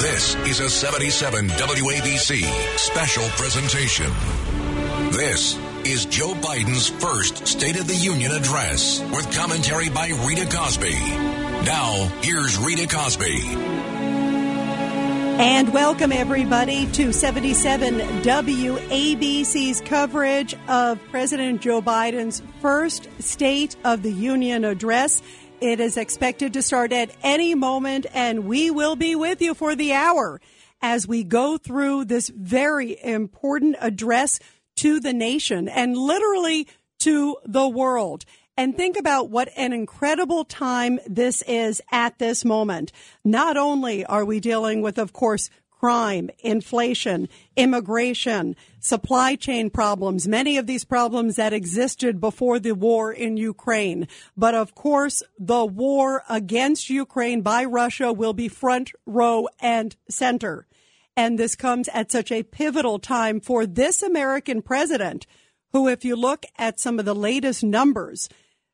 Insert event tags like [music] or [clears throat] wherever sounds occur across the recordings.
This is a 77 WABC special presentation. This is Joe Biden's first State of the Union address with commentary by Rita Cosby. Now, here's Rita Cosby. And welcome everybody to 77 WABC's coverage of President Joe Biden's first State of the Union address. It is expected to start at any moment, and we will be with you for the hour as we go through this very important address to the nation and literally to the world. And think about what an incredible time this is at this moment. Not only are we dealing with, of course, crime, inflation, immigration, supply chain problems, many of these problems that existed before the war in Ukraine. But of course, the war against Ukraine by Russia will be front row and center. And this comes at such a pivotal time for this American president, who, if you look at some of the latest numbers,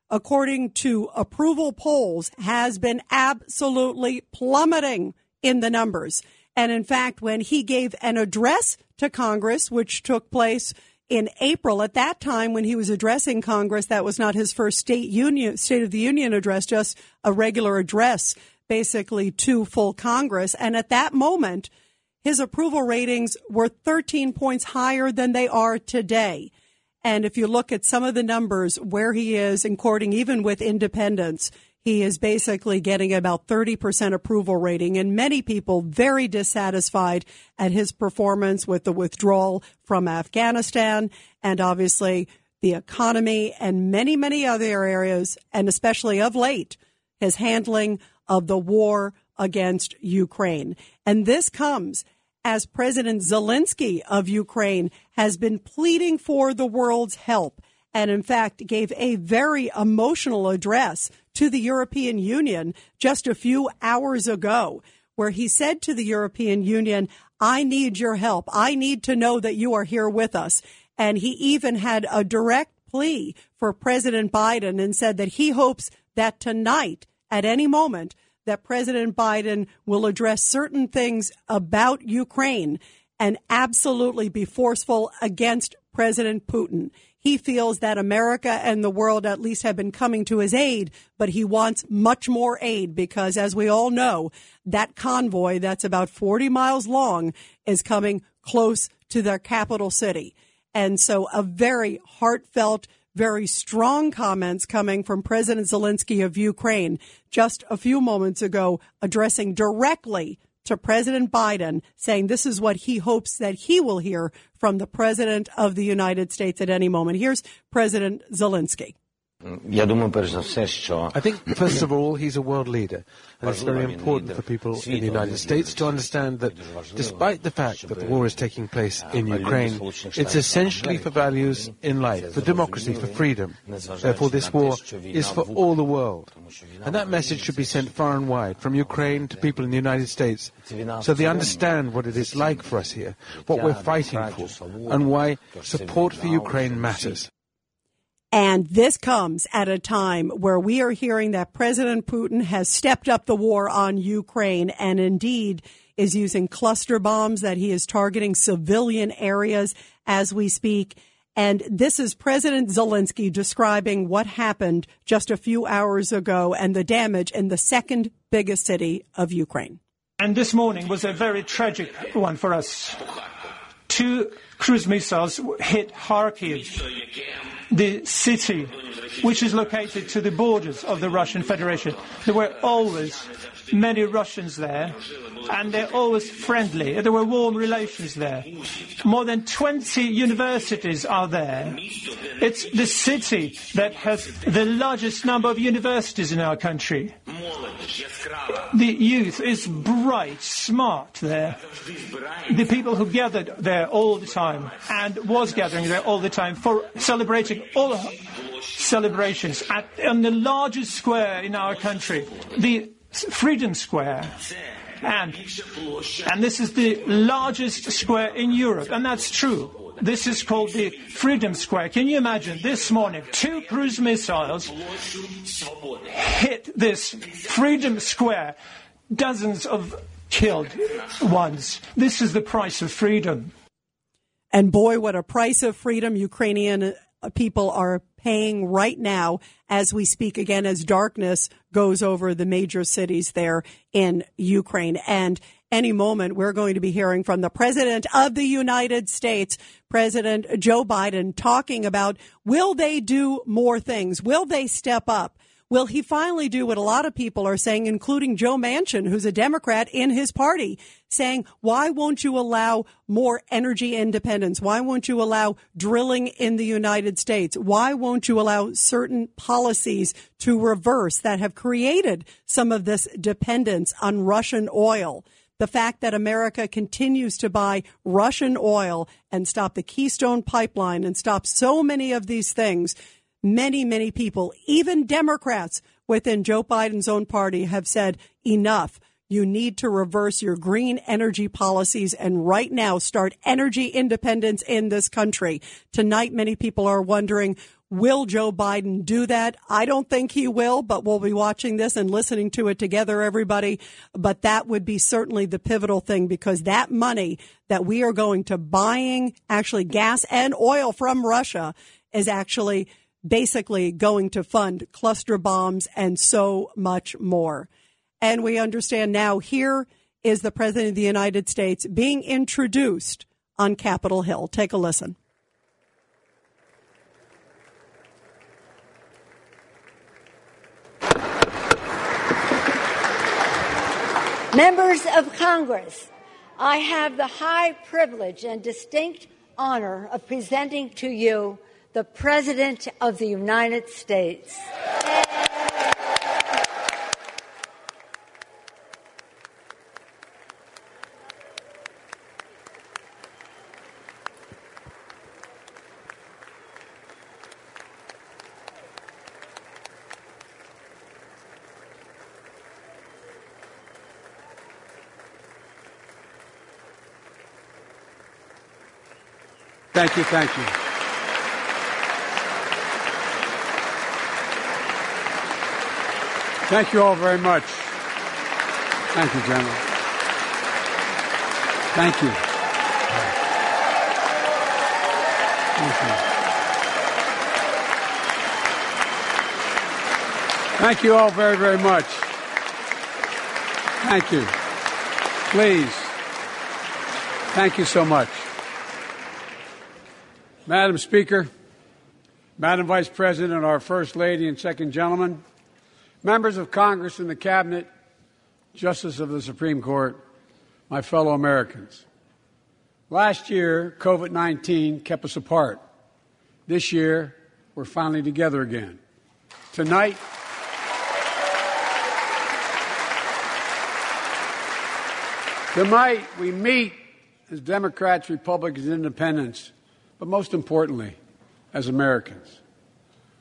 according to approval polls, has been absolutely plummeting in the numbers. And in fact, when he gave an address to Congress, which took place in April, at that time when he was addressing Congress, that was not his first state union, state of the union address, just a regular address, basically to full Congress. And at that moment, his approval ratings were 13 points higher than they are today. And if you look at some of the numbers where he is in even with independents, he is basically getting about 30% approval rating and many people very dissatisfied at his performance with the withdrawal from Afghanistan and obviously the economy and many, many other areas, and especially of late, his handling of the war against Ukraine. And this comes as President Zelensky of Ukraine has been pleading for the world's help and in fact gave a very emotional address to the European Union just a few hours ago, where he said to the European Union, I need your help. I need to know that you are here with us. And he even had a direct plea for President Biden and said that he hopes that tonight, at any moment, that President Biden will address certain things about Ukraine and absolutely be forceful against President Putin. He feels that America and the world at least have been coming to his aid, but he wants much more aid because, as we all know, that convoy that's about 40 miles long is coming close to their capital city. And so a very heartfelt, very strong comments coming from President Zelensky of Ukraine just a few moments ago, addressing directly to President Biden saying this is what he hopes that he will hear from the President of the United States at any moment. Here's President Zelensky. I think, first of all, he's a world leader. And it's very important for people in the United States to understand that despite the fact that the war is taking place in Ukraine, it's essentially for values in life, for democracy, for freedom. Therefore, this war is for all the world. And that message should be sent far and wide, from Ukraine to people in the United States, so they understand what it is like for us here, what we're fighting for, and why support for Ukraine matters. And this comes at a time where we are hearing that President Putin has stepped up the war on Ukraine and indeed is using cluster bombs that he is targeting civilian areas as we speak. And this is President Zelensky describing what happened just a few hours ago and the damage in the second biggest city of Ukraine. And this morning was a very tragic one for us. Two cruise missiles hit Kharkiv the city which is located to the borders of the Russian Federation. There were always many Russians there, and they're always friendly. There were warm relations there. More than 20 universities are there. It's the city that has the largest number of universities in our country. The youth is bright, smart there. The people who gathered there all the time and was gathering there all the time for celebrating all celebrations at, on the largest square in our country, the Freedom Square. And, and this is the largest square in Europe, and that's true. This is called the Freedom Square. Can you imagine this morning, two cruise missiles hit this Freedom Square, dozens of killed ones. This is the price of freedom. And boy, what a price of freedom Ukrainian people are paying right now as we speak again, as darkness goes over the major cities there in Ukraine. And any moment, we're going to be hearing from the President of the United States, President Joe Biden, talking about will they do more things? Will they step up? Will he finally do what a lot of people are saying, including Joe Manchin, who's a Democrat in his party, saying, why won't you allow more energy independence? Why won't you allow drilling in the United States? Why won't you allow certain policies to reverse that have created some of this dependence on Russian oil? the fact that America continues to buy Russian oil and stop the Keystone pipeline and stop so many of these things many, many people, even Democrats within Joe Biden's own party, have said enough. You need to reverse your green energy policies and right now start energy independence in this country. Tonight, many people are wondering, will Joe Biden do that? I don't think he will, but we'll be watching this and listening to it together, everybody. But that would be certainly the pivotal thing because that money that we are going to buying actually gas and oil from Russia is actually basically going to fund cluster bombs and so much more. And we understand now here is the President of the United States being introduced on Capitol Hill. Take a listen. Members of Congress, I have the high privilege and distinct honor of presenting to you the President of the United States. Thank you, thank you. Thank you all very much. Thank you, General. Thank you. Thank you. Thank you all very, very much. Thank you. Please. Thank you so much. Madam Speaker, Madam Vice President, our First Lady and Second Gentleman, members of Congress and the Cabinet, Justice of the Supreme Court, my fellow Americans. Last year, COVID 19 kept us apart. This year, we're finally together again. Tonight, tonight we meet as Democrats, Republicans, Independents, but most importantly, as Americans,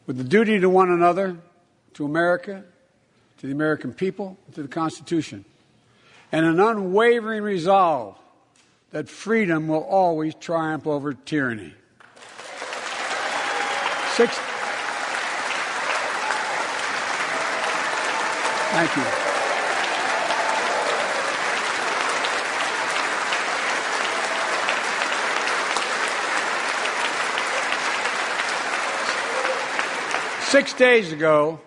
with the duty to one another, to America, to the American people, to the Constitution, and an unwavering resolve that freedom will always triumph over tyranny. Six. Thank you. Six days ago,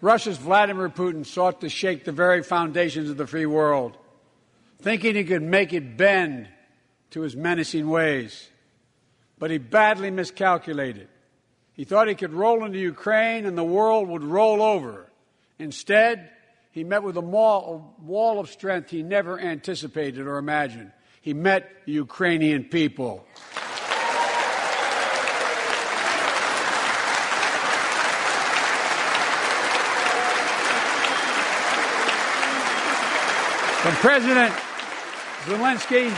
Russia's Vladimir Putin sought to shake the very foundations of the free world, thinking he could make it bend to his menacing ways. But he badly miscalculated. He thought he could roll into Ukraine and the world would roll over. Instead, he met with a wall of strength he never anticipated or imagined. He met the Ukrainian people. From President Zelensky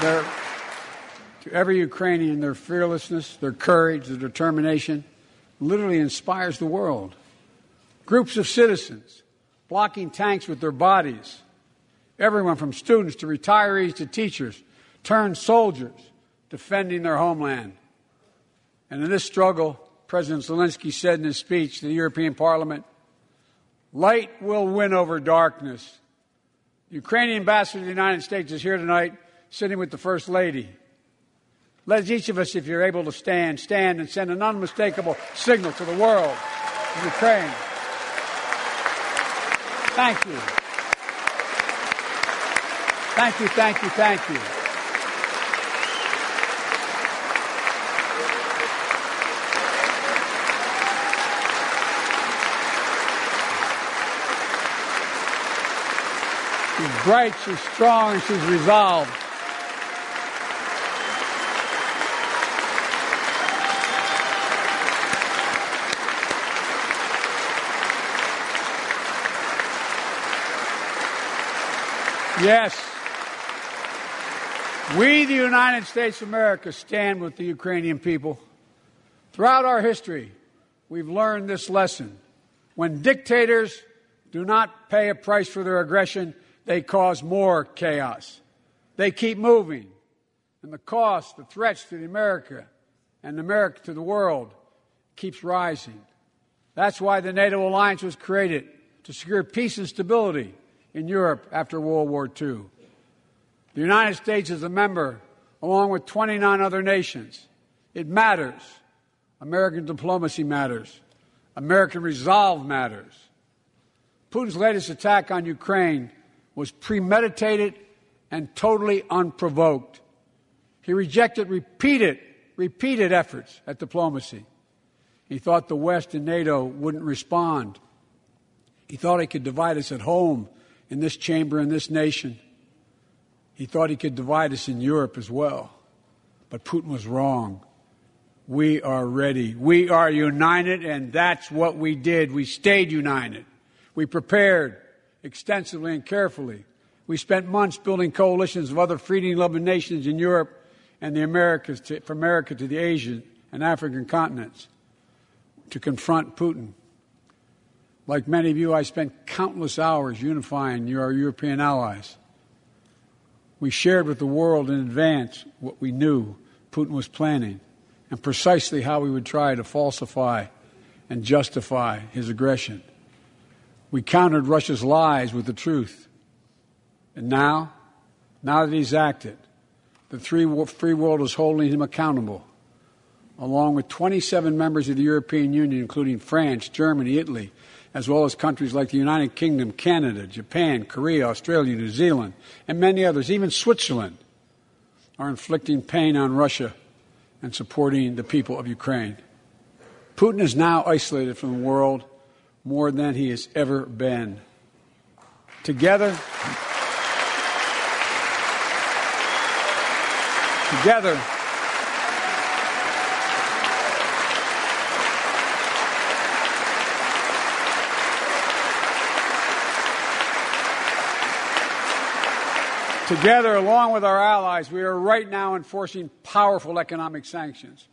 to, to every Ukrainian, their fearlessness, their courage, their determination literally inspires the world. Groups of citizens blocking tanks with their bodies. Everyone from students to retirees to teachers turned soldiers defending their homeland. And in this struggle, President Zelensky said in his speech to the European Parliament, Light will win over darkness. The Ukrainian ambassador to the United States is here tonight, sitting with the First Lady. Let each of us, if you're able to stand, stand and send an unmistakable signal to the world of Ukraine. Thank you. Thank you, thank you, thank you. She's bright, she's strong, she's resolved. Yes. We, the United States of America, stand with the Ukrainian people. Throughout our history, we've learned this lesson. When dictators do not pay a price for their aggression, they cause more chaos. They keep moving. And the cost, the threats to the America and America to the world keeps rising. That's why the NATO alliance was created to secure peace and stability in Europe after World War II. The United States is a member, along with 29 other nations. It matters. American diplomacy matters. American resolve matters. Putin's latest attack on Ukraine was premeditated and totally unprovoked. He rejected repeated, repeated efforts at diplomacy. He thought the West and NATO wouldn't respond. He thought he could divide us at home in this chamber, in this nation. He thought he could divide us in Europe as well. But Putin was wrong. We are ready. We are united, and that's what we did. We stayed united. We prepared extensively and carefully. We spent months building coalitions of other freedom loving nations in Europe and the Americas, to, from America to the Asian and African continents to confront Putin. Like many of you, I spent countless hours unifying our European allies. We shared with the world in advance what we knew Putin was planning and precisely how we would try to falsify and justify his aggression. We countered Russia's lies with the truth. And now, now that he's acted, the free world is holding him accountable, along with 27 members of the European Union, including France, Germany, Italy, as well as countries like the United Kingdom, Canada, Japan, Korea, Australia, New Zealand, and many others, even Switzerland, are inflicting pain on Russia and supporting the people of Ukraine. Putin is now isolated from the world more than he has ever been. Together, together, Together, along with our allies, we are right now enforcing powerful economic sanctions.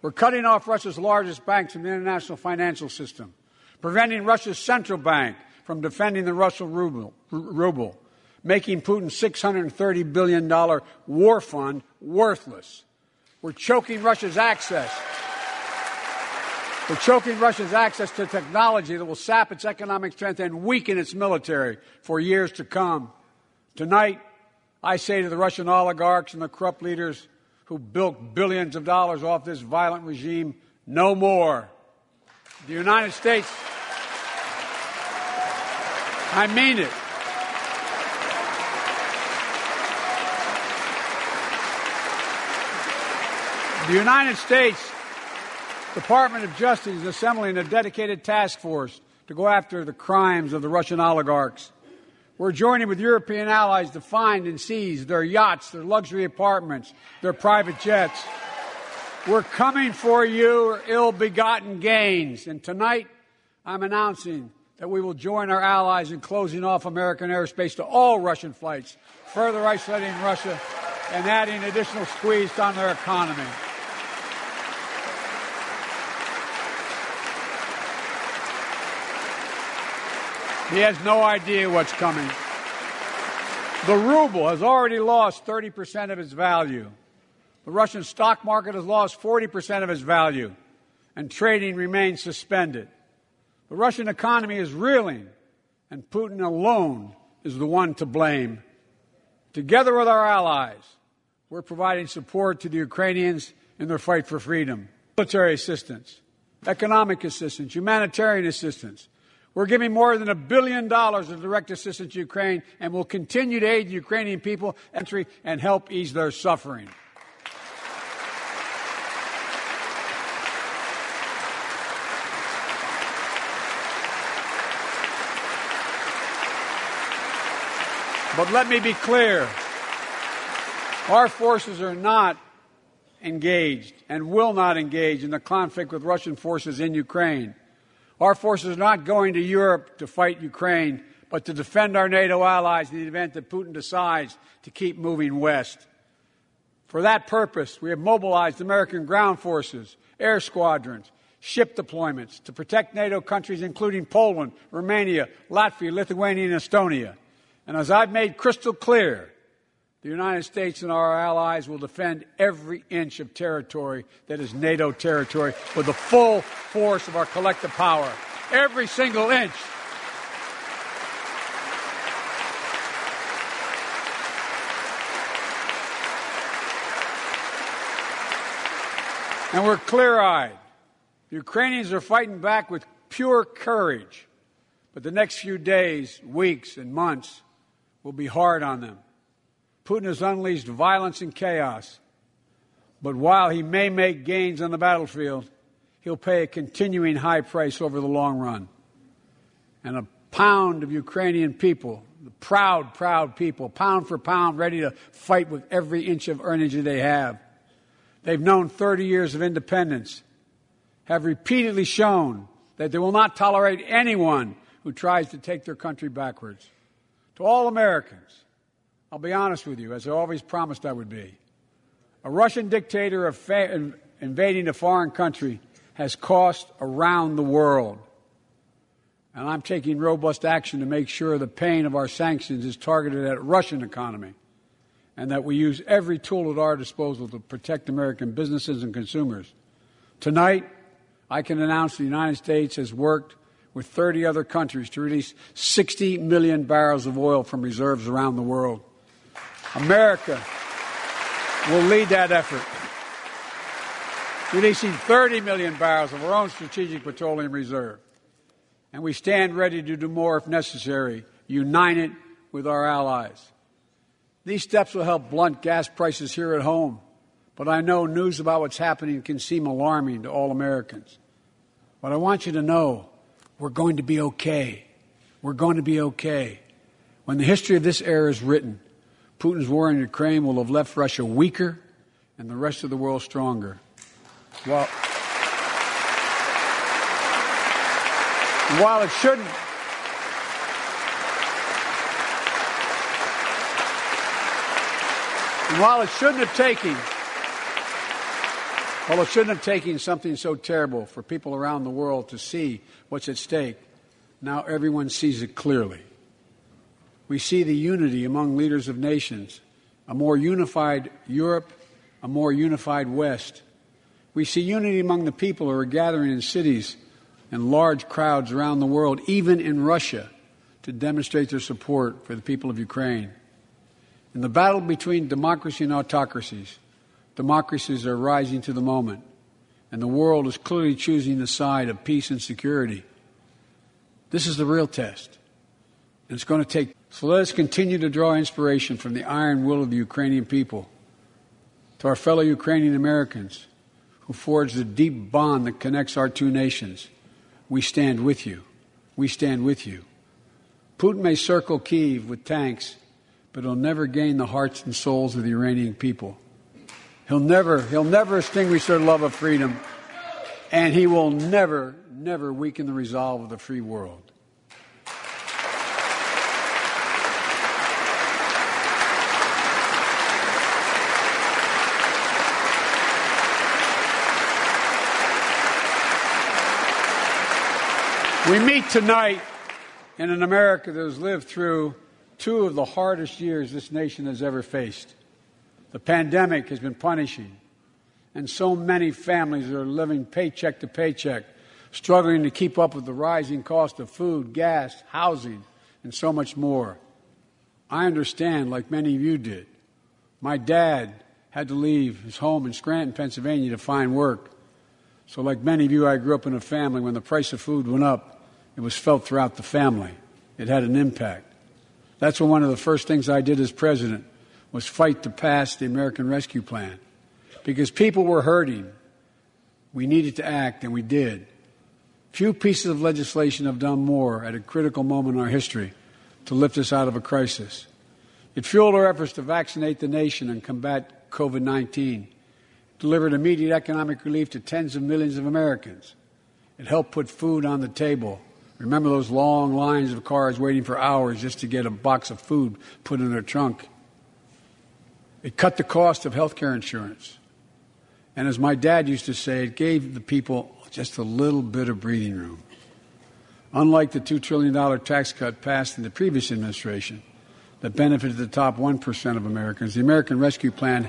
We're cutting off Russia's largest banks from the international financial system, preventing Russia's central bank from defending the Russian ruble, ruble making Putin's $630 billion war fund worthless. We're choking Russia's access. We're choking Russia's access to technology that will sap its economic strength and weaken its military for years to come. Tonight, I say to the Russian oligarchs and the corrupt leaders who bilked billions of dollars off this violent regime, no more. The United States, I mean it. The United States Department of Justice is assembling a dedicated task force to go after the crimes of the Russian oligarchs. We're joining with European allies to find and seize their yachts, their luxury apartments, their private jets. We're coming for your ill begotten gains. And tonight, I'm announcing that we will join our allies in closing off American airspace to all Russian flights, further isolating Russia and adding additional squeeze on their economy. He has no idea what's coming. The ruble has already lost 30% of its value. The Russian stock market has lost 40% of its value, and trading remains suspended. The Russian economy is reeling, and Putin alone is the one to blame. Together with our allies, we're providing support to the Ukrainians in their fight for freedom military assistance, economic assistance, humanitarian assistance. We're giving more than a billion dollars of direct assistance to Ukraine and will continue to aid the Ukrainian people entry and help ease their suffering. But let me be clear. Our forces are not engaged and will not engage in the conflict with Russian forces in Ukraine. Our forces are not going to Europe to fight Ukraine, but to defend our NATO allies in the event that Putin decides to keep moving west. For that purpose, we have mobilized American ground forces, air squadrons, ship deployments to protect NATO countries, including Poland, Romania, Latvia, Lithuania, and Estonia. And as I've made crystal clear, the United States and our allies will defend every inch of territory that is NATO territory with the full force of our collective power. Every single inch. And we're clear eyed. The Ukrainians are fighting back with pure courage. But the next few days, weeks, and months will be hard on them. Putin has unleashed violence and chaos. But while he may make gains on the battlefield, he'll pay a continuing high price over the long run. And a pound of Ukrainian people, the proud, proud people, pound for pound, ready to fight with every inch of energy they have. They've known 30 years of independence, have repeatedly shown that they will not tolerate anyone who tries to take their country backwards. To all Americans, I'll be honest with you, as I always promised I would be. A Russian dictator fa- invading a foreign country has cost around the world. And I'm taking robust action to make sure the pain of our sanctions is targeted at Russian economy and that we use every tool at our disposal to protect American businesses and consumers. Tonight, I can announce the United States has worked with 30 other countries to release 60 million barrels of oil from reserves around the world. America will lead that effort, releasing 30 million barrels of our own strategic petroleum reserve. And we stand ready to do more if necessary, united with our allies. These steps will help blunt gas prices here at home, but I know news about what's happening can seem alarming to all Americans. But I want you to know we're going to be okay. We're going to be okay. When the history of this era is written, Putin's war in Ukraine will have left Russia weaker and the rest of the world stronger. Well, while it shouldn't, while it shouldn't have taken well, it shouldn't have taken something so terrible for people around the world to see what's at stake. Now everyone sees it clearly. We see the unity among leaders of nations, a more unified Europe, a more unified West. We see unity among the people who are gathering in cities and large crowds around the world, even in Russia, to demonstrate their support for the people of Ukraine. In the battle between democracy and autocracies, Democracies are rising to the moment, and the world is clearly choosing the side of peace and security. This is the real test. And it's going to take. So let us continue to draw inspiration from the iron will of the Ukrainian people. To our fellow Ukrainian Americans who forged the deep bond that connects our two nations, we stand with you. We stand with you. Putin may circle Kiev with tanks, but he'll never gain the hearts and souls of the Iranian people. He'll never, he'll never extinguish their love of freedom, and he will never, never weaken the resolve of the free world. We meet tonight in an America that has lived through two of the hardest years this nation has ever faced. The pandemic has been punishing, and so many families are living paycheck to paycheck. struggling to keep up with the rising cost of food, gas, housing, and so much more. I understand, like many of you did. My dad had to leave his home in Scranton, Pennsylvania to find work. So, like many of you, I grew up in a family when the price of food went up, it was felt throughout the family. It had an impact. That's when one of the first things I did as president was fight to pass the American Rescue Plan. Because people were hurting. We needed to act, and we did. Few pieces of legislation have done more at a critical moment in our history to lift us out of a crisis. It fueled our efforts to vaccinate the nation and combat COVID 19, delivered immediate economic relief to tens of millions of Americans. It helped put food on the table. Remember those long lines of cars waiting for hours just to get a box of food put in their trunk? It cut the cost of health care insurance. And as my dad used to say, it gave the people just a little bit of breathing room. Unlike the $2 trillion tax cut passed in the previous administration that benefited the top 1% of Americans, the American Rescue Plan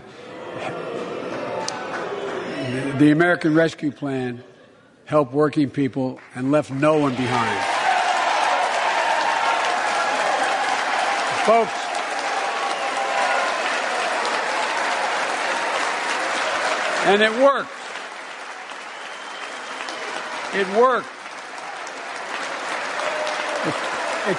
the American Rescue Plan helped working people and left no one behind. Folks, and it worked. It worked. It, it,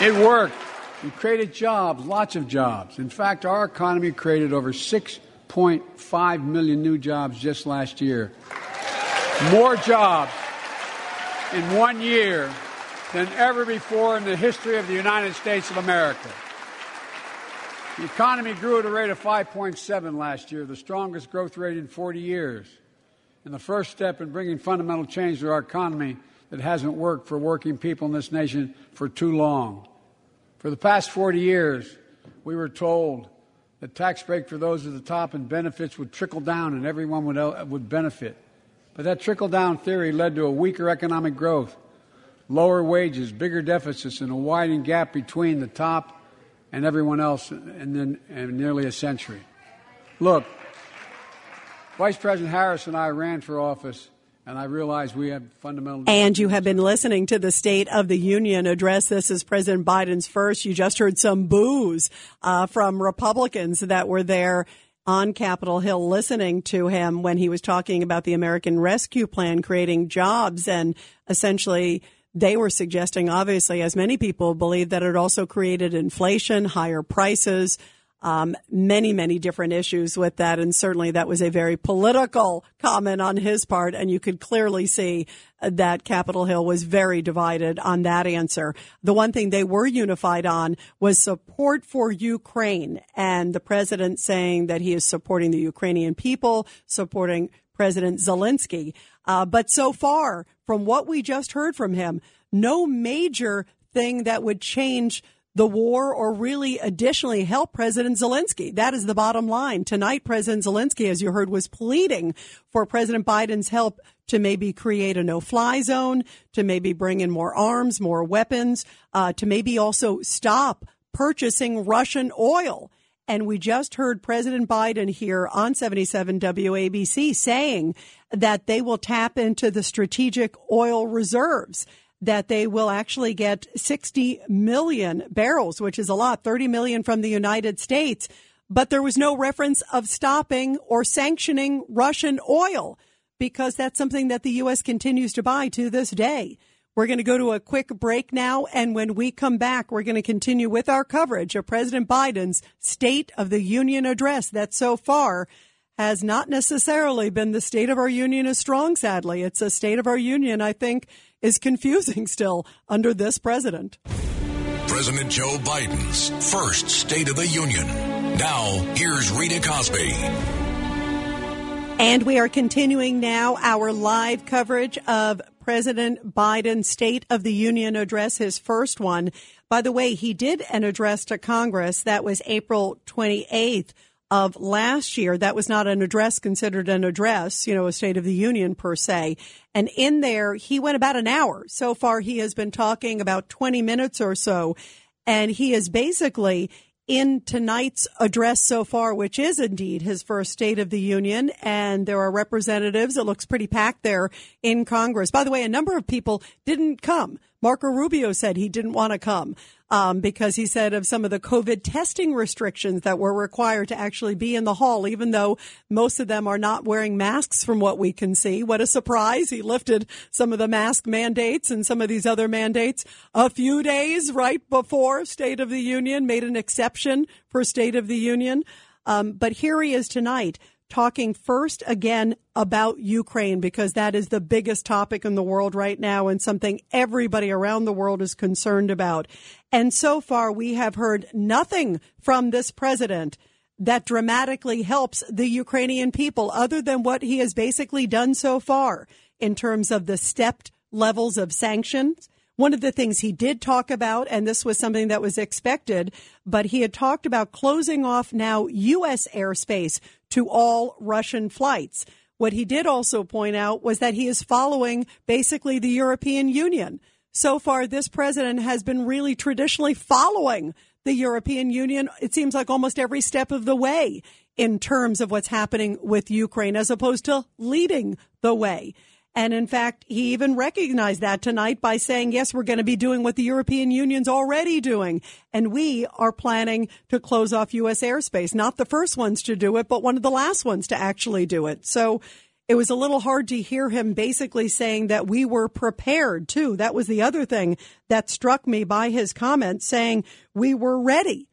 it worked. We created jobs, lots of jobs. In fact, our economy created over 6.5 million new jobs just last year. More jobs in one year than ever before in the history of the United States of America. The economy grew at a rate of 5.7 last year, the strongest growth rate in 40 years. And the first step in bringing fundamental change to our economy that hasn't worked for working people in this nation for too long. For the past 40 years, we were told that tax break for those at the top and benefits would trickle down and everyone would, would benefit. But that trickle down theory led to a weaker economic growth, lower wages, bigger deficits, and a widening gap between the top and everyone else in, in, in nearly a century. Look, Vice President Harris and I ran for office and I realize we have fundamental. And you have been listening to the State of the Union address. This is President Biden's first. You just heard some boos uh, from Republicans that were there on Capitol Hill listening to him when he was talking about the American Rescue Plan creating jobs and essentially they were suggesting, obviously, as many people believe, that it also created inflation, higher prices, um, many, many different issues with that. And certainly that was a very political comment on his part. And you could clearly see that Capitol Hill was very divided on that answer. The one thing they were unified on was support for Ukraine and the president saying that he is supporting the Ukrainian people, supporting President Zelensky. Uh, but so far, from what we just heard from him, no major thing that would change the war or really additionally help President Zelensky. That is the bottom line. Tonight, President Zelensky, as you heard, was pleading for President Biden's help to maybe create a no fly zone, to maybe bring in more arms, more weapons, uh, to maybe also stop purchasing Russian oil. And we just heard President Biden here on 77 WABC saying that they will tap into the strategic oil reserves, that they will actually get 60 million barrels, which is a lot, 30 million from the United States. But there was no reference of stopping or sanctioning Russian oil because that's something that the U.S. continues to buy to this day. We're going to go to a quick break now. And when we come back, we're going to continue with our coverage of President Biden's State of the Union address that so far has not necessarily been the State of our Union is strong, sadly. It's a State of our Union, I think, is confusing still under this president. President Joe Biden's first State of the Union. Now, here's Rita Cosby. And we are continuing now our live coverage of President Biden's State of the Union address, his first one. By the way, he did an address to Congress that was April 28th of last year. That was not an address considered an address, you know, a State of the Union per se. And in there, he went about an hour. So far, he has been talking about 20 minutes or so. And he is basically in tonight's address so far, which is indeed his first State of the Union. And there are representatives. It looks pretty packed there in Congress. By the way, a number of people didn't come. Marco Rubio said he didn't want to come um, because he said of some of the COVID testing restrictions that were required to actually be in the hall, even though most of them are not wearing masks from what we can see. What a surprise. He lifted some of the mask mandates and some of these other mandates a few days right before State of the Union, made an exception for State of the Union. Um, but here he is tonight talking first again about Ukraine because that is the biggest topic in the world right now and something everybody around the world is concerned about. And so far, we have heard nothing from this president that dramatically helps the Ukrainian people other than what he has basically done so far in terms of the stepped levels of sanctions one of the things he did talk about, and this was something that was expected, but he had talked about closing off now U.S. airspace to all Russian flights. What he did also point out was that he is following basically the European Union. So far, this president has been really traditionally following the European Union. It seems like almost every step of the way in terms of what's happening with Ukraine, as opposed to leading the way. And in fact, he even recognized that tonight by saying, yes, we're going to be doing what the European Union's already doing. And we are planning to close off U.S. airspace. Not the first ones to do it, but one of the last ones to actually do it. So it was a little hard to hear him basically saying that we were prepared too. That was the other thing that struck me by his comment saying we were ready.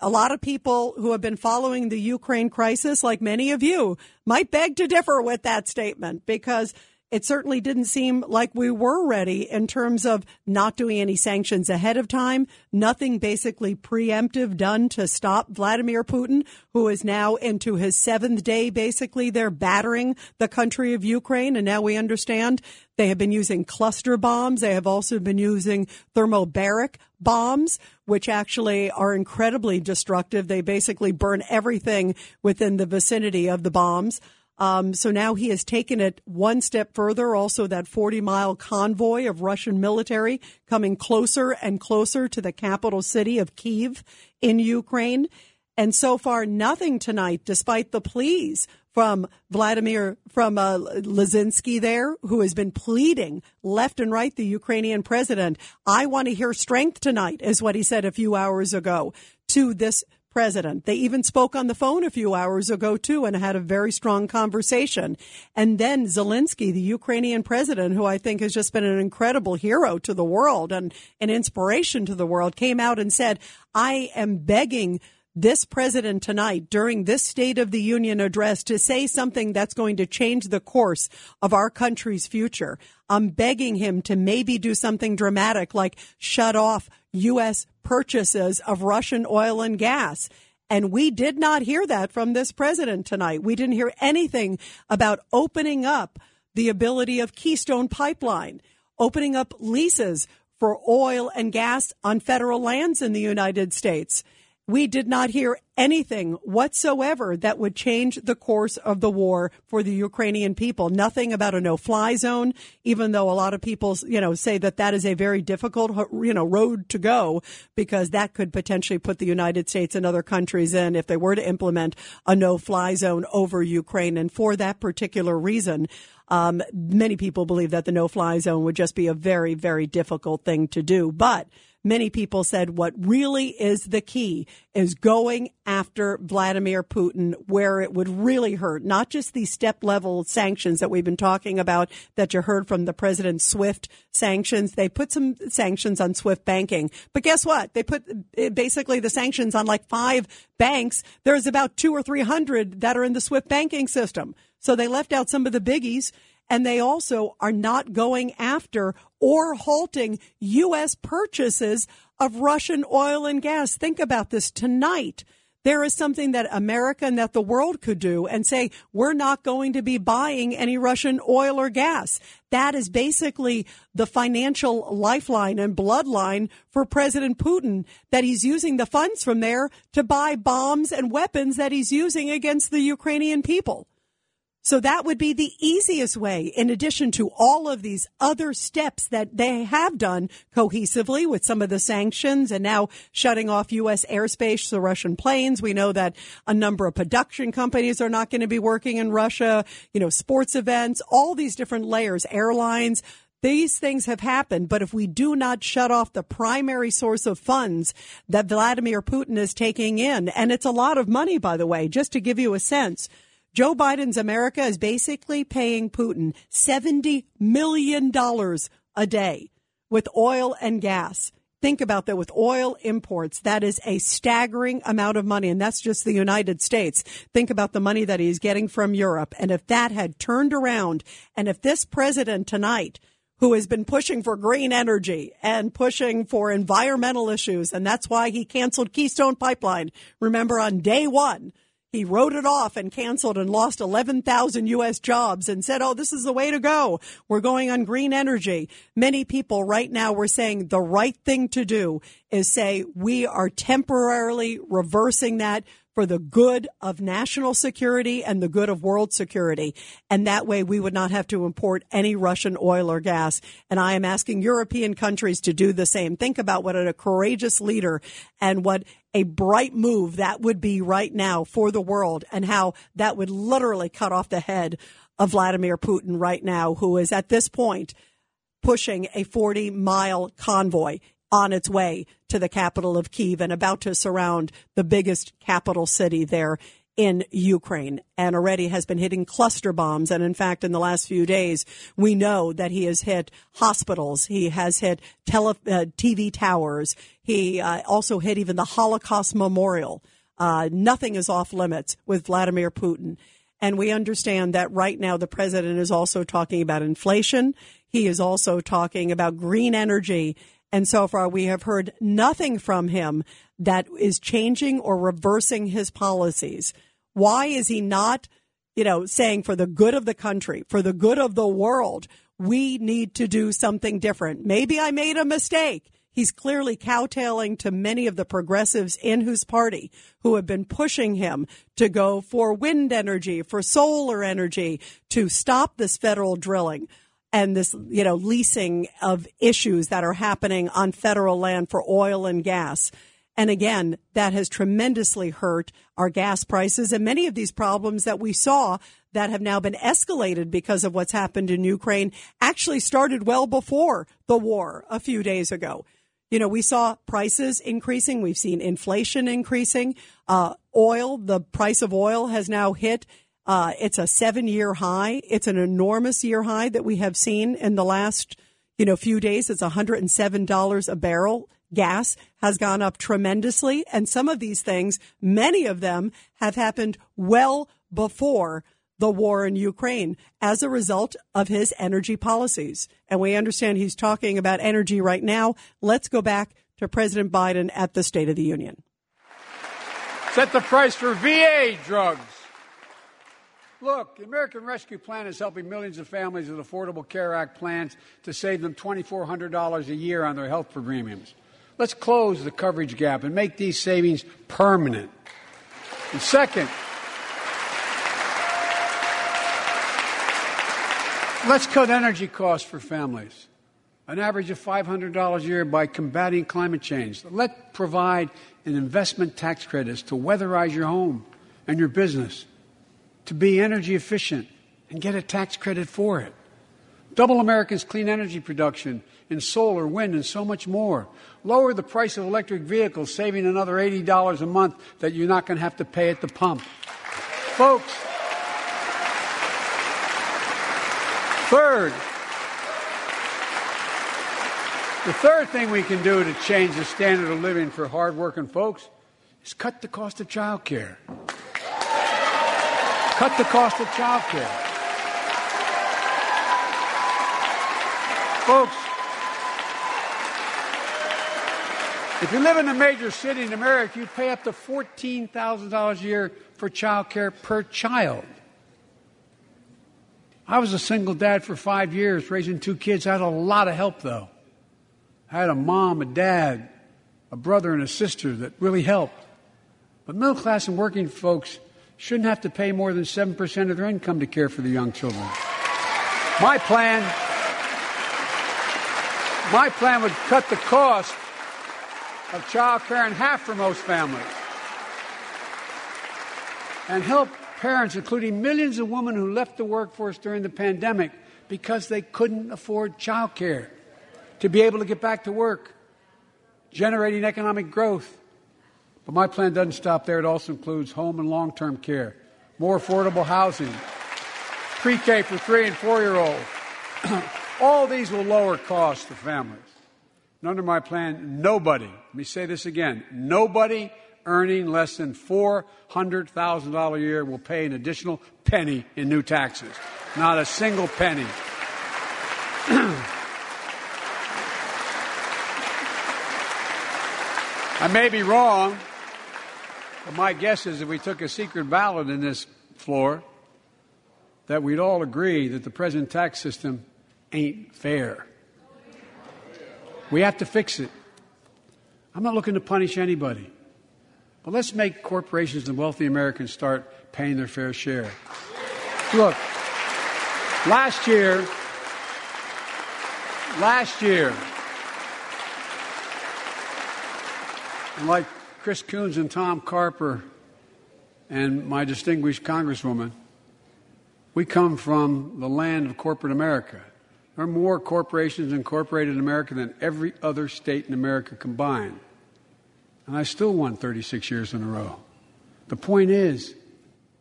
A lot of people who have been following the Ukraine crisis, like many of you, might beg to differ with that statement because it certainly didn't seem like we were ready in terms of not doing any sanctions ahead of time, nothing basically preemptive done to stop Vladimir Putin, who is now into his seventh day, basically. They're battering the country of Ukraine. And now we understand they have been using cluster bombs. They have also been using thermobaric bombs, which actually are incredibly destructive. They basically burn everything within the vicinity of the bombs. Um, so now he has taken it one step further. Also, that 40 mile convoy of Russian military coming closer and closer to the capital city of Kiev in Ukraine. And so far, nothing tonight, despite the pleas from Vladimir, from uh, Zelensky there, who has been pleading left and right, the Ukrainian president. I want to hear strength tonight, is what he said a few hours ago to this president. They even spoke on the phone a few hours ago, too, and had a very strong conversation. And then Zelensky, the Ukrainian president, who I think has just been an incredible hero to the world and an inspiration to the world, came out and said, I am begging this president tonight during this State of the Union address to say something that's going to change the course of our country's future. I'm begging him to maybe do something dramatic like shut off U.S. purchases of Russian oil and gas. And we did not hear that from this president tonight. We didn't hear anything about opening up the ability of Keystone Pipeline, opening up leases for oil and gas on federal lands in the United States we did not hear anything whatsoever that would change the course of the war for the Ukrainian people. Nothing about a no-fly zone, even though a lot of people, you know, say that that is a very difficult, you know, road to go because that could potentially put the United States and other countries in if they were to implement a no-fly zone over Ukraine. And for that particular reason, um, many people believe that the no-fly zone would just be a very, very difficult thing to do. But many people said what really is the key is going after Vladimir Putin where it would really hurt, not just these step level sanctions that we've been talking about that you heard from the president SWIFT sanctions. They put some sanctions on SWIFT banking, but guess what? They put eh, basically the sanctions on like five banks. There's about two or three hundred that are in the SWIFT banking system. So they left out some of the biggies and they also are not going after or halting U.S. purchases of Russian oil and gas. Think about this tonight. There is something that America and that the world could do and say, we're not going to be buying any Russian oil or gas. That is basically the financial lifeline and bloodline for President Putin, that he's using the funds from there to buy bombs and weapons that he's using against the Ukrainian people. So that would be the easiest way, in addition to all of these other steps that they have done cohesively with some of the sanctions and now shutting off U.S. airspace to Russian planes. We know that a number of production companies are not going to be working in Russia, you know, sports events, all these different layers, airlines. These things have happened, but if we do not shut off the primary source of funds that Vladimir Putin is taking in, and it's a lot of money, by the way, just to give you a sense, Joe Biden's America is basically paying Putin $70 million a day with oil and gas. Think about that with oil imports. That is a staggering amount of money. And that's just the United States. Think about the money that he's getting from Europe. And if that had turned around and if this president tonight who has been pushing for green energy and pushing for environmental issues. And that's why he canceled Keystone Pipeline. Remember on day one, he wrote it off and canceled and lost 11,000 U.S. jobs and said, Oh, this is the way to go. We're going on green energy. Many people right now were saying the right thing to do is say we are temporarily reversing that for the good of national security and the good of world security. And that way we would not have to import any Russian oil or gas. And I am asking European countries to do the same. Think about what a courageous leader and what a bright move that would be right now for the world and how that would literally cut off the head of Vladimir Putin right now, who is at this point pushing a 40 mile convoy on its way to the capital of Kiev and about to surround the biggest capital city there in Ukraine and already has been hitting cluster bombs. And in fact, in the last few days, we know that he has hit hospitals. He has hit tele, uh, TV towers. He uh, also hit even the Holocaust Memorial. Uh, nothing is off limits with Vladimir Putin. And we understand that right now the president is also talking about inflation. He is also talking about green energy and so far, we have heard nothing from him that is changing or reversing his policies. Why is he not, you know, saying for the good of the country, for the good of the world, we need to do something different? Maybe I made a mistake. He's clearly kowtowing to many of the progressives in whose party who have been pushing him to go for wind energy, for solar energy, to stop this federal drilling and this, you know, leasing of issues that are happening on federal land for oil and gas. And again, that has tremendously hurt our gas prices and many of these problems that we saw that have now been escalated because of what's happened in Ukraine actually started well before the war a few days ago. You know, we saw prices increasing. We've seen inflation increasing. Uh, oil, the price of oil has now hit uh, it's a seven year high. It's an enormous year high that we have seen in the last, you know, few days. It's $107 a barrel. Gas has gone up tremendously. And some of these things, many of them have happened well before the war in Ukraine as a result of his energy policies. And we understand he's talking about energy right now. Let's go back to President Biden at the State of the Union. Set the price for VA drugs. Look, the American Rescue Plan is helping millions of families with Affordable Care Act plans to save them $2,400 a year on their health premiums. Let's close the coverage gap and make these savings permanent. And second, let's cut energy costs for families, an average of $500 a year by combating climate change. Let's provide an investment tax credits to weatherize your home and your business to be energy efficient and get a tax credit for it. Double America's clean energy production in solar, wind, and so much more. Lower the price of electric vehicles, saving another $80 a month that you're not going to have to pay at the pump. Folks, third, the third thing we can do to change the standard of living for hardworking folks is cut the cost of child care. Cut the cost of child care. Folks, if you live in a major city in America, you pay up to $14,000 a year for child care per child. I was a single dad for five years, raising two kids. I had a lot of help, though. I had a mom, a dad, a brother, and a sister that really helped. But middle class and working folks shouldn't have to pay more than 7% of their income to care for the young children. My plan my plan would cut the cost of child care in half for most families and help parents, including millions of women who left the workforce during the pandemic because they couldn't afford child care, to be able to get back to work, generating economic growth. But my plan doesn't stop there. It also includes home and long term care, more affordable housing, pre K for three and four year olds. [clears throat] All these will lower costs for families. And under my plan, nobody, let me say this again, nobody earning less than $400,000 a year will pay an additional penny in new taxes. Not a single penny. [clears throat] I may be wrong, my guess is if we took a secret ballot in this floor, that we'd all agree that the present tax system ain't fair. We have to fix it. I'm not looking to punish anybody. But let's make corporations and wealthy Americans start paying their fair share. Look, last year, last year, like Chris Coons and Tom Carper and my distinguished Congresswoman, we come from the land of corporate America. There are more corporations incorporated in America than every other state in America combined. And I still won 36 years in a row. The point is,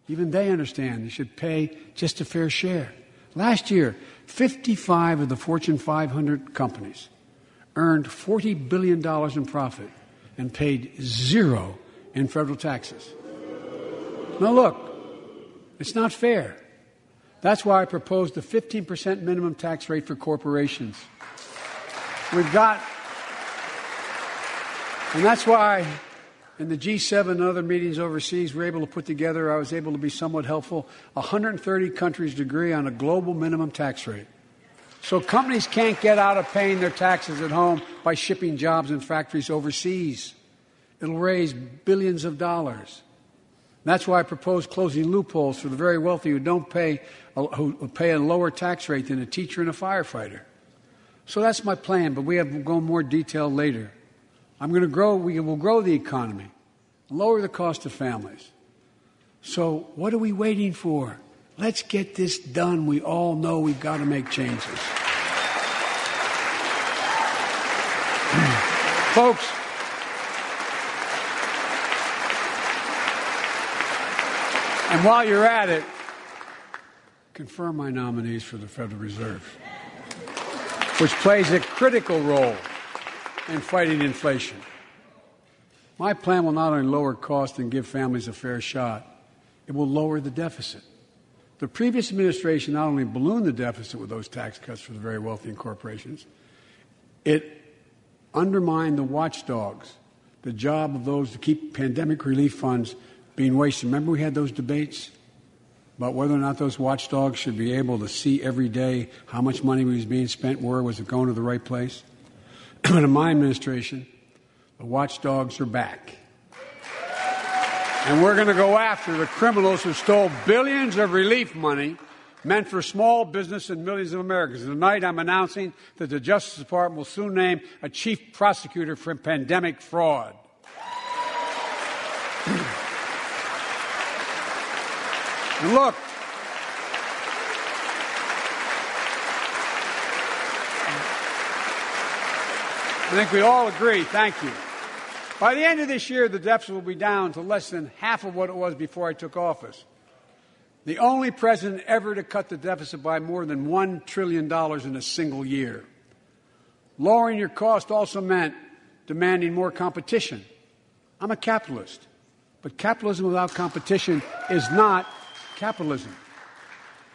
even they understand they should pay just a fair share. Last year, 55 of the Fortune 500 companies earned $40 billion in profit and paid zero in federal taxes. Now, look, it's not fair. That's why I proposed a 15% minimum tax rate for corporations. We've got, and that's why in the G7 and other meetings overseas, we are able to put together, I was able to be somewhat helpful, 130 countries agree on a global minimum tax rate. So companies can't get out of paying their taxes at home by shipping jobs and factories overseas. It'll raise billions of dollars. That's why I propose closing loopholes for the very wealthy who don't pay, who pay a lower tax rate than a teacher and a firefighter. So that's my plan, but we have to go more detail later. I'm going to grow, we will grow the economy, lower the cost of families. So what are we waiting for? Let's get this done. We all know we've got to make changes. [clears throat] Folks, And while you're at it, confirm my nominees for the Federal Reserve, which plays a critical role in fighting inflation. My plan will not only lower costs and give families a fair shot, it will lower the deficit. The previous administration not only ballooned the deficit with those tax cuts for the very wealthy and corporations, it undermined the watchdogs, the job of those to keep pandemic relief funds being wasted. Remember, we had those debates about whether or not those watchdogs should be able to see every day how much money was being spent, where was it going to the right place? [clears throat] but in my administration, the watchdogs are back. And we're going to go after the criminals who stole billions of relief money meant for small business and millions of Americans. Tonight, I'm announcing that the Justice Department will soon name a chief prosecutor for pandemic fraud. [clears throat] Look, I think we all agree, thank you. By the end of this year, the deficit will be down to less than half of what it was before I took office. The only president ever to cut the deficit by more than $1 trillion in a single year. Lowering your cost also meant demanding more competition. I'm a capitalist, but capitalism without competition is not capitalism.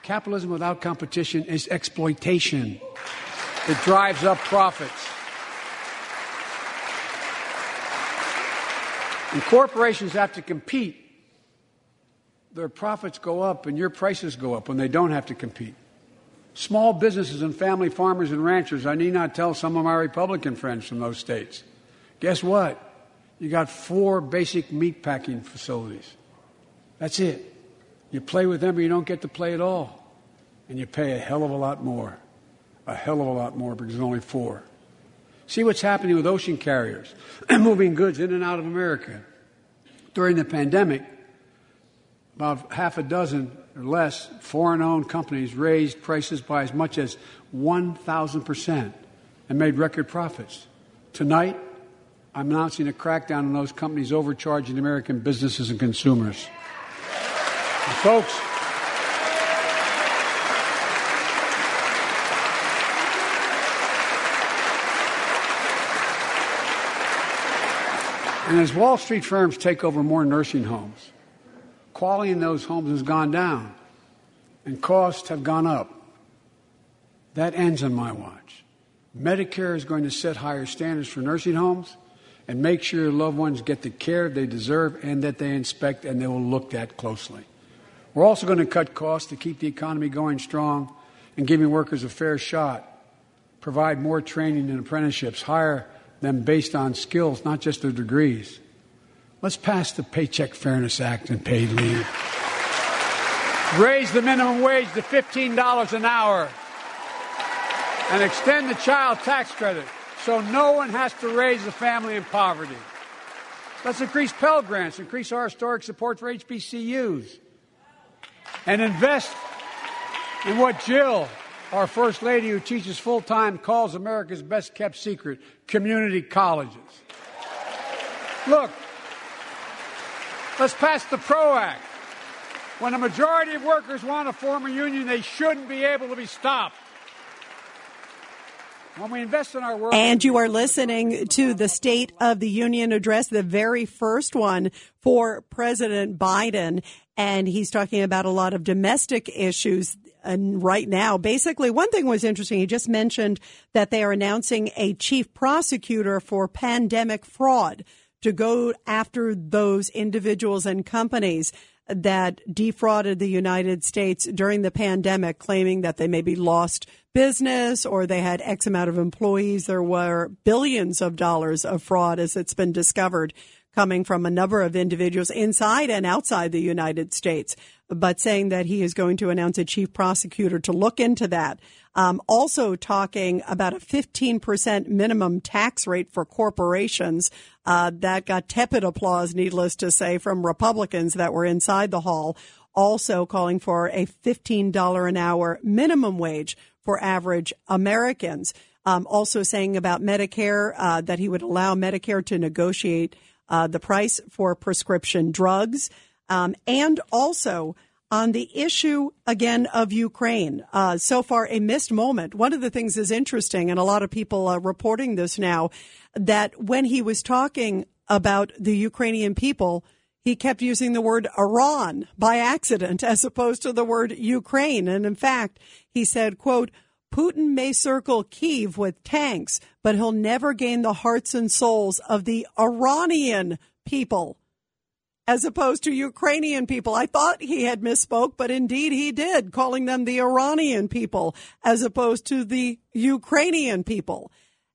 Capitalism without competition is exploitation. It drives up profits. And corporations have to compete. Their profits go up and your prices go up when they don't have to compete. Small businesses and family farmers and ranchers, I need not tell some of my Republican friends from those states. Guess what? You got four basic meat packing facilities. That's it. You play with them or you don't get to play at all. And you pay a hell of a lot more. A hell of a lot more because there's only four. See what's happening with ocean carriers [clears throat] moving goods in and out of America. During the pandemic, about half a dozen or less foreign owned companies raised prices by as much as 1,000% and made record profits. Tonight, I'm announcing a crackdown on those companies overcharging American businesses and consumers. And folks, and as Wall Street firms take over more nursing homes, quality in those homes has gone down and costs have gone up. That ends on my watch. Medicare is going to set higher standards for nursing homes and make sure your loved ones get the care they deserve and that they inspect and they will look at closely. We're also going to cut costs to keep the economy going strong and giving workers a fair shot, provide more training and apprenticeships, hire them based on skills, not just their degrees. Let's pass the Paycheck Fairness Act and paid leave. Raise the minimum wage to $15 an hour and extend the child tax credit so no one has to raise a family in poverty. Let's increase Pell Grants, increase our historic support for HBCUs, and invest in what Jill, our First Lady who teaches full time, calls America's best kept secret community colleges. Look, let's pass the PRO Act. When a majority of workers want to form a union, they shouldn't be able to be stopped. When we invest in our work. And you are listening to the State of the Union address, the very first one for President Biden. And he's talking about a lot of domestic issues right now, basically, one thing was interesting. He just mentioned that they are announcing a chief prosecutor for pandemic fraud to go after those individuals and companies that defrauded the United States during the pandemic, claiming that they maybe lost business or they had X amount of employees. There were billions of dollars of fraud, as it's been discovered, coming from a number of individuals inside and outside the United States, but saying that he is going to announce a chief prosecutor to look into that. Um, also talking about a 15% minimum tax rate for corporations. Uh, that got tepid applause, needless to say, from Republicans that were inside the hall. Also calling for a $15 an hour minimum wage for average Americans. Um, also saying about Medicare uh, that he would allow Medicare to negotiate uh, the price for prescription drugs, um, and also on the issue again of Ukraine. Uh, so far, a missed moment. One of the things is interesting, and a lot of people are reporting this now, that when he was talking about the Ukrainian people, he kept using the word Iran by accident [laughs] as opposed to the word Ukraine. And in fact, he said, quote, Putin may circle Kiev with tanks, but he'll never gain the hearts and souls of the Iranian people as opposed to Ukrainian people. I thought he had misspoke, but indeed he did, calling them the Iranian people as opposed to the Ukrainian people.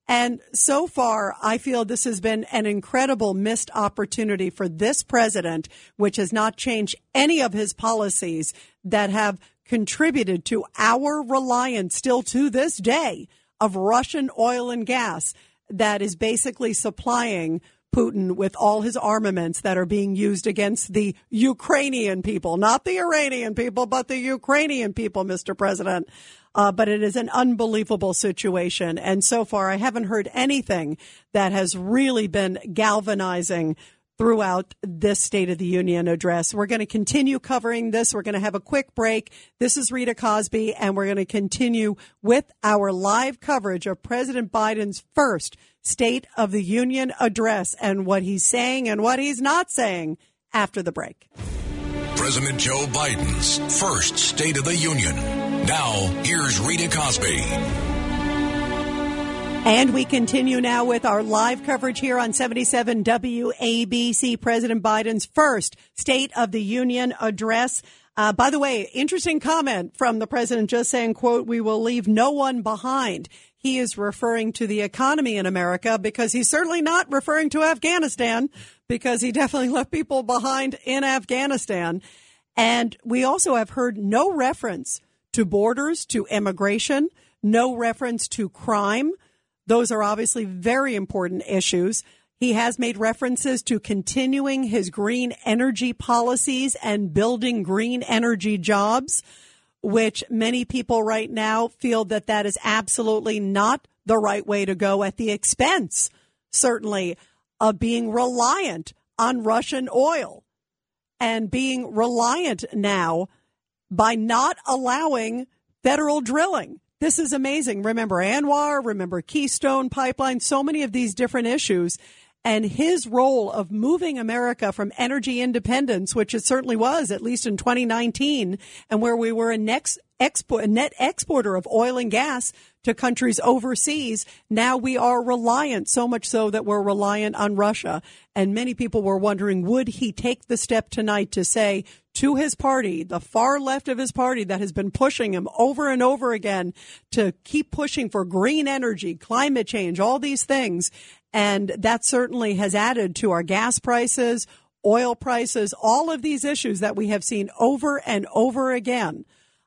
And so far, I feel this has been an incredible missed opportunity for this president, which has not changed any of his policies that have contributed to our reliance still to this day of Russian oil and gas that is basically supplying Putin with all his armaments that are being used against the Ukrainian people, not the Iranian people, but the Ukrainian people, Mr. President. Uh, but it is an unbelievable situation. And so far, I haven't heard anything that has really been galvanizing throughout this State of the Union address. We're going to continue covering this. We're going to have a quick break. This is Rita Cosby, and we're going to continue with our live coverage of President Biden's first State of the Union address and what he's saying and what he's not saying after the break. President Joe Biden's first State of the Union. Now, here's Rita Cosby. And we continue now with our live coverage here on 77 WABC, President Biden's first State of the Union address. Uh, by the way, interesting comment from the president just saying, quote, we will leave no one behind. He is referring to the economy in America because he's certainly not referring to Afghanistan because he definitely [laughs] left people behind in Afghanistan. And we also have heard no reference to borders, to immigration, no reference to crime. Those are obviously very important issues. He has made references to continuing his green energy policies and building green energy jobs, which many people right now feel that that is absolutely not the right way to go at the expense, certainly, of being reliant on Russian oil and being reliant now by not allowing federal drilling. This is amazing. Remember ANWR, remember Keystone Pipeline, so many of these different issues. And his role of moving America from energy independence, which it certainly was, at least in 2019, and where we were a next export, net exporter of oil and gas to countries overseas. Now we are reliant, so much so that we're reliant on Russia. And many people were wondering, would he take the step tonight to say to his party, the far left of his party that has been pushing him over and over again to keep pushing for green energy, climate change, all these things. And that certainly has added to our gas prices, oil prices, all of these issues that we have seen over and over again.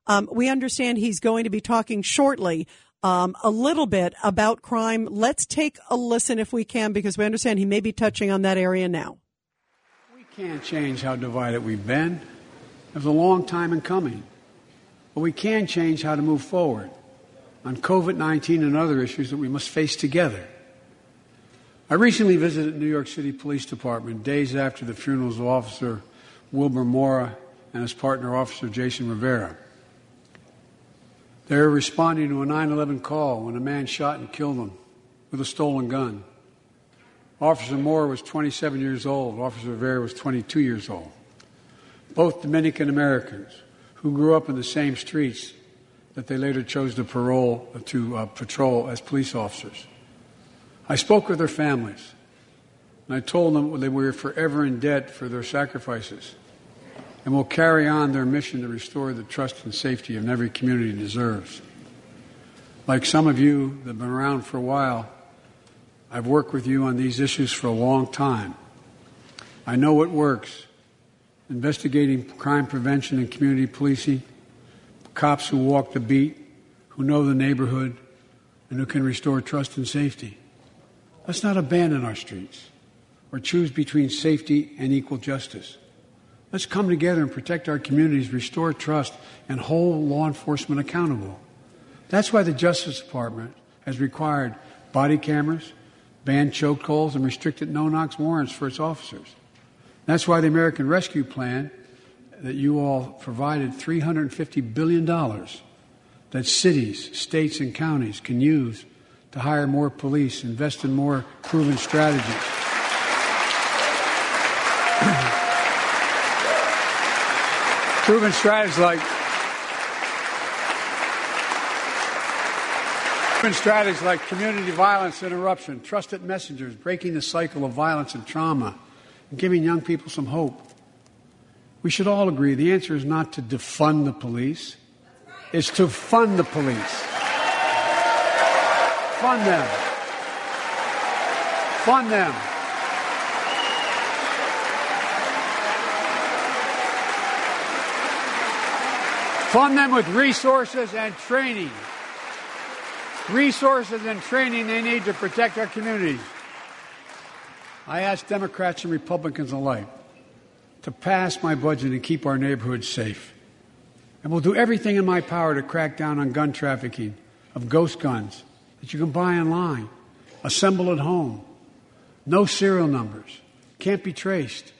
Um, we understand he's going to be talking shortly um, a little bit about crime. Let's take a listen if we can, because we understand he may be touching on that area now. We can't change how divided we've been. It was a long time in coming. But we can change how to move forward on COVID 19 and other issues that we must face together. I recently visited New York City Police Department days after the funerals of Officer Wilbert Mora and his partner, Officer Jason Rivera. They were responding to a 9 11 call when a man shot and killed them with a stolen gun. Officer Mora was 27 years old, Officer Rivera was 22 years old. Both Dominican Americans who grew up in the same streets that they later chose to, parole, to uh, patrol as police officers. I spoke with their families, and I told them they were forever in debt for their sacrifices and will carry on their mission to restore the trust and safety of every community deserves. Like some of you that have been around for a while, I've worked with you on these issues for a long time. I know what works investigating crime prevention and community policing, cops who walk the beat, who know the neighborhood, and who can restore trust and safety. Let's not abandon our streets or choose between safety and equal justice. Let's come together and protect our communities, restore trust, and hold law enforcement accountable. That's why the Justice Department has required body cameras, banned chokeholds, and restricted no knock warrants for its officers. That's why the American Rescue Plan that you all provided $350 billion that cities, states, and counties can use to hire more police, invest in more proven strategies. [clears throat] proven strategies like strategies like community violence interruption, trusted messengers, breaking the cycle of violence and trauma, and giving young people some hope. We should all agree the answer is not to defund the police, it's to fund the police. Fund them. Fund them. Fund them with resources and training. Resources and training they need to protect our communities. I ask Democrats and Republicans alike to pass my budget and keep our neighborhoods safe. And we'll do everything in my power to crack down on gun trafficking of ghost guns that you can buy online, assemble at home, no serial numbers, can't be traced.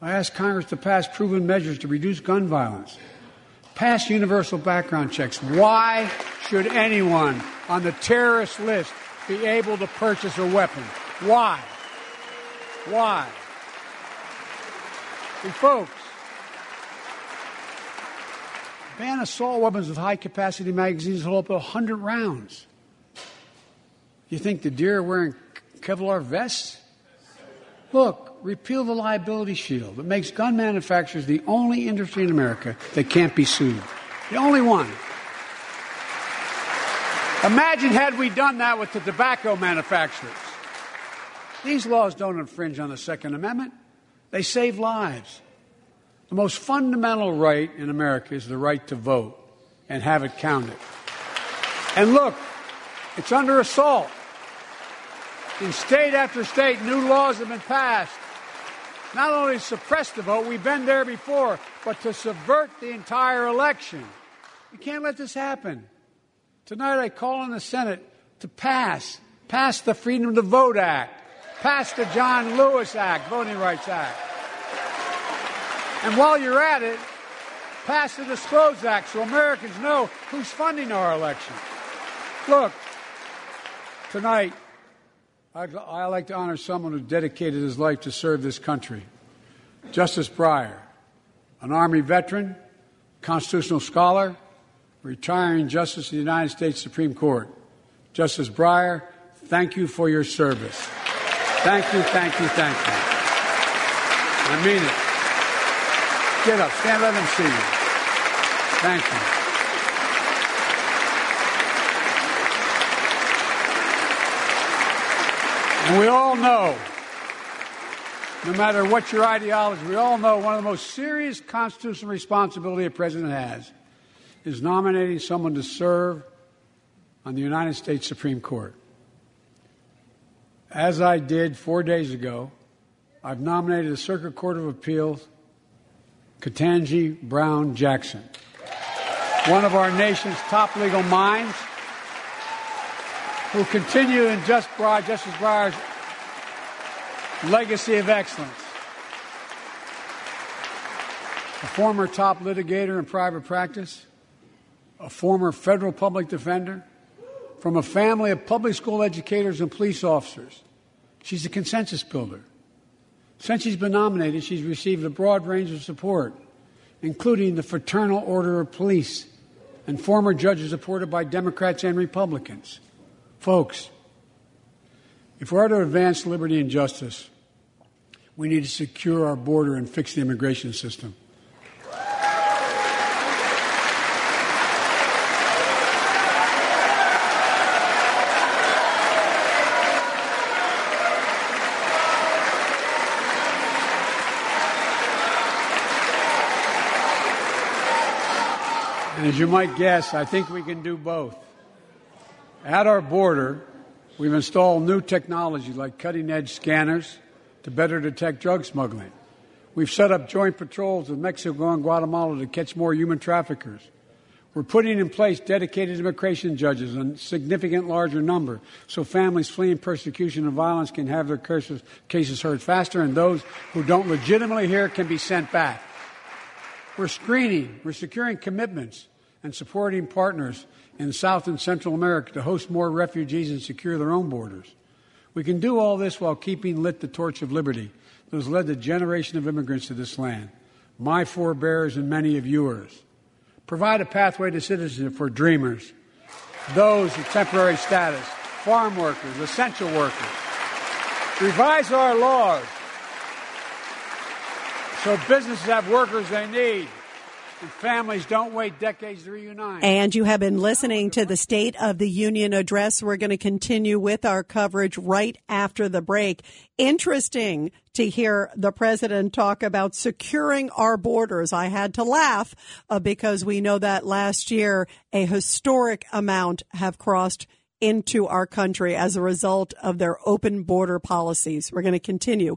I ask Congress to pass proven measures to reduce gun violence pass universal background checks. Why should anyone on the terrorist list be able to purchase a weapon? Why? Why? And folks, ban assault weapons with high capacity magazines hold up to 100 rounds. You think the deer are wearing Kevlar vests? Look, repeal the liability shield that makes gun manufacturers the only industry in America that can't be sued. The only one. Imagine had we done that with the tobacco manufacturers. These laws don't infringe on the Second Amendment, they save lives. The most fundamental right in America is the right to vote and have it counted. And look, it's under assault. In state after state, new laws have been passed. Not only suppress the vote, we've been there before, but to subvert the entire election. We can't let this happen. Tonight I call on the Senate to pass, pass the Freedom to Vote Act, pass the John Lewis Act, Voting Rights Act. And while you're at it, pass the Disclose Act so Americans know who's funding our election. Look, tonight, I'd, I like to honor someone who dedicated his life to serve this country. Justice Breyer, an Army veteran, constitutional scholar, retiring Justice of the United States Supreme Court. Justice Breyer, thank you for your service. Thank you, thank you, thank you. I mean it. Get up, stand, let them see you. Thank you. And we all know, no matter what your ideology, we all know one of the most serious constitutional responsibility a president has is nominating someone to serve on the United States Supreme Court. As I did four days ago, I've nominated the Circuit Court of Appeals, Ketanji Brown Jackson, one of our nation's top legal minds will continue in Just Breyer, Justice Breyer's legacy of excellence. A former top litigator in private practice, a former federal public defender, from a family of public school educators and police officers. She's a consensus builder. Since she's been nominated, she's received a broad range of support, including the Fraternal Order of Police and former judges supported by Democrats and Republicans. Folks, if we're to advance liberty and justice, we need to secure our border and fix the immigration system. And as you might guess, I think we can do both. At our border, we've installed new technology like cutting edge scanners to better detect drug smuggling. We've set up joint patrols with Mexico and Guatemala to catch more human traffickers. We're putting in place dedicated immigration judges, a significant larger number, so families fleeing persecution and violence can have their cases, cases heard faster, and those who don't legitimately hear can be sent back. We're screening, we're securing commitments, and supporting partners in South and Central America to host more refugees and secure their own borders. We can do all this while keeping lit the torch of liberty that has led a generation of immigrants to this land, my forebears and many of yours. Provide a pathway to citizenship for dreamers, those with temporary status, farm workers, essential workers. Revise our laws so businesses have workers they need and families don't wait decades to reunite. And you have been listening to the State of the Union address. We're going to continue with our coverage right after the break. Interesting to hear the president talk about securing our borders. I had to laugh uh, because we know that last year a historic amount have crossed into our country as a result of their open border policies. We're going to continue